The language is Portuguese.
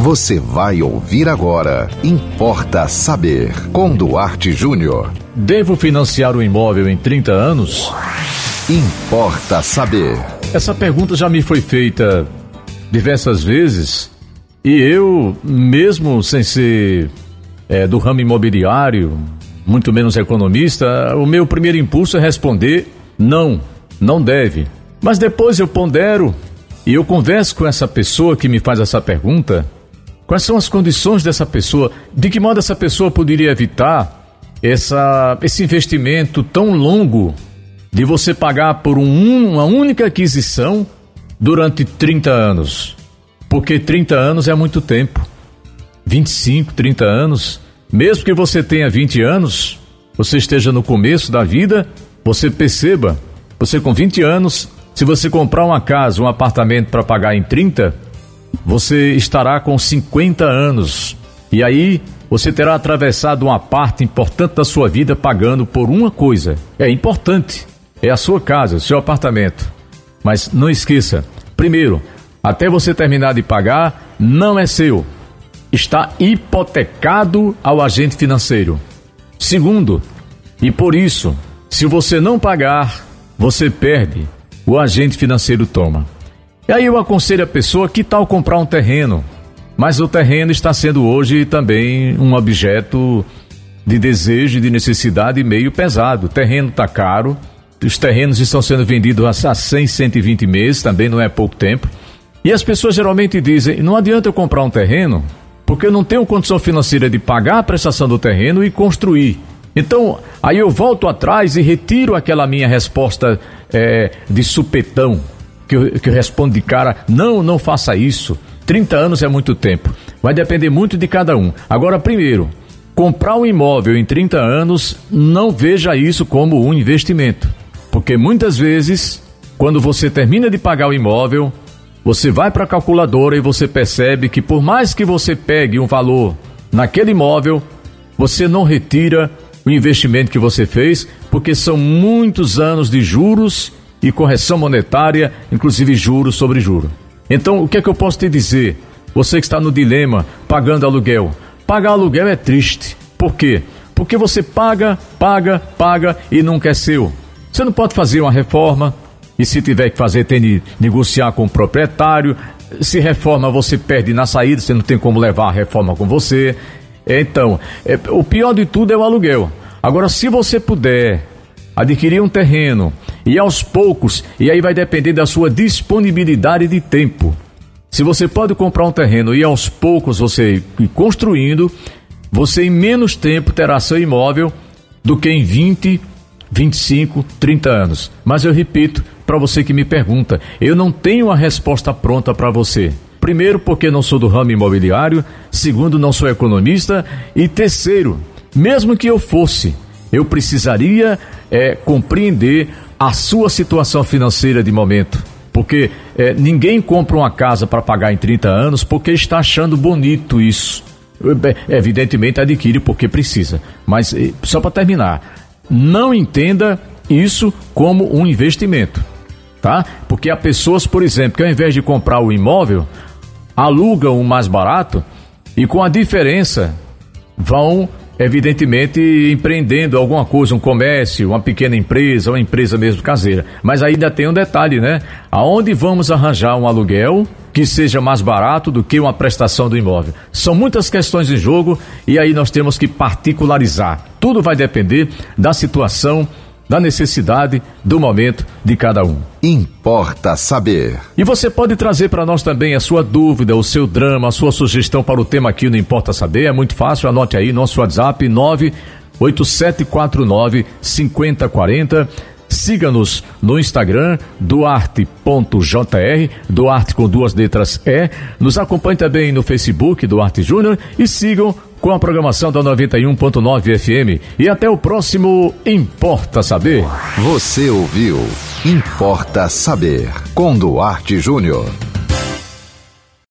Você vai ouvir agora. Importa saber. Com Duarte Júnior. Devo financiar o imóvel em 30 anos? Importa saber. Essa pergunta já me foi feita diversas vezes e eu, mesmo sem ser é, do ramo imobiliário, muito menos economista, o meu primeiro impulso é responder não, não deve. Mas depois eu pondero e eu converso com essa pessoa que me faz essa pergunta. Quais são as condições dessa pessoa? De que modo essa pessoa poderia evitar essa, esse investimento tão longo de você pagar por um, uma única aquisição durante 30 anos? Porque 30 anos é muito tempo. 25, 30 anos. Mesmo que você tenha 20 anos, você esteja no começo da vida, você perceba, você com 20 anos se você comprar uma casa, um apartamento para pagar em 30, você estará com 50 anos. E aí você terá atravessado uma parte importante da sua vida pagando por uma coisa. É importante. É a sua casa, o seu apartamento. Mas não esqueça, primeiro, até você terminar de pagar, não é seu. Está hipotecado ao agente financeiro. Segundo, e por isso, se você não pagar, você perde o agente financeiro toma. E aí eu aconselho a pessoa que tal comprar um terreno, mas o terreno está sendo hoje também um objeto de desejo, de necessidade meio pesado. O terreno está caro, os terrenos estão sendo vendidos a 100, 120 meses, também não é pouco tempo. E as pessoas geralmente dizem: não adianta eu comprar um terreno, porque eu não tenho condição financeira de pagar a prestação do terreno e construir. Então, aí eu volto atrás e retiro aquela minha resposta é, de supetão, que eu, que eu respondo de cara: não, não faça isso. 30 anos é muito tempo. Vai depender muito de cada um. Agora, primeiro, comprar um imóvel em 30 anos, não veja isso como um investimento. Porque muitas vezes, quando você termina de pagar o imóvel, você vai para a calculadora e você percebe que por mais que você pegue um valor naquele imóvel, você não retira o investimento que você fez, porque são muitos anos de juros e correção monetária, inclusive juros sobre juros. Então, o que é que eu posso te dizer? Você que está no dilema, pagando aluguel. Pagar aluguel é triste. Por quê? Porque você paga, paga, paga e nunca é seu. Você não pode fazer uma reforma e se tiver que fazer, tem de negociar com o proprietário. Se reforma, você perde na saída, você não tem como levar a reforma com você. Então, é, o pior de tudo é o aluguel. Agora, se você puder adquirir um terreno e aos poucos, e aí vai depender da sua disponibilidade de tempo. Se você pode comprar um terreno e aos poucos você ir construindo, você em menos tempo terá seu imóvel do que em 20, 25, 30 anos. Mas eu repito para você que me pergunta, eu não tenho a resposta pronta para você. Primeiro, porque não sou do ramo imobiliário. Segundo, não sou economista. E terceiro, mesmo que eu fosse, eu precisaria é, compreender a sua situação financeira de momento. Porque é, ninguém compra uma casa para pagar em 30 anos porque está achando bonito isso. É, evidentemente adquire porque precisa. Mas, só para terminar, não entenda isso como um investimento. Tá? Porque há pessoas, por exemplo, que ao invés de comprar o imóvel, alugam o mais barato e com a diferença vão evidentemente empreendendo alguma coisa, um comércio, uma pequena empresa, uma empresa mesmo caseira. Mas ainda tem um detalhe, né? Aonde vamos arranjar um aluguel que seja mais barato do que uma prestação do imóvel? São muitas questões em jogo e aí nós temos que particularizar. Tudo vai depender da situação da necessidade do momento de cada um. Importa saber. E você pode trazer para nós também a sua dúvida, o seu drama, a sua sugestão para o tema aqui no Importa Saber. É muito fácil, anote aí nosso WhatsApp 98749 5040. Siga-nos no Instagram, duarte.jr, Duarte com duas letras E. Nos acompanhe também no Facebook, Duarte Júnior, e sigam com a programação da 91.9 FM. E até o próximo Importa Saber. Você ouviu Importa Saber com Duarte Júnior.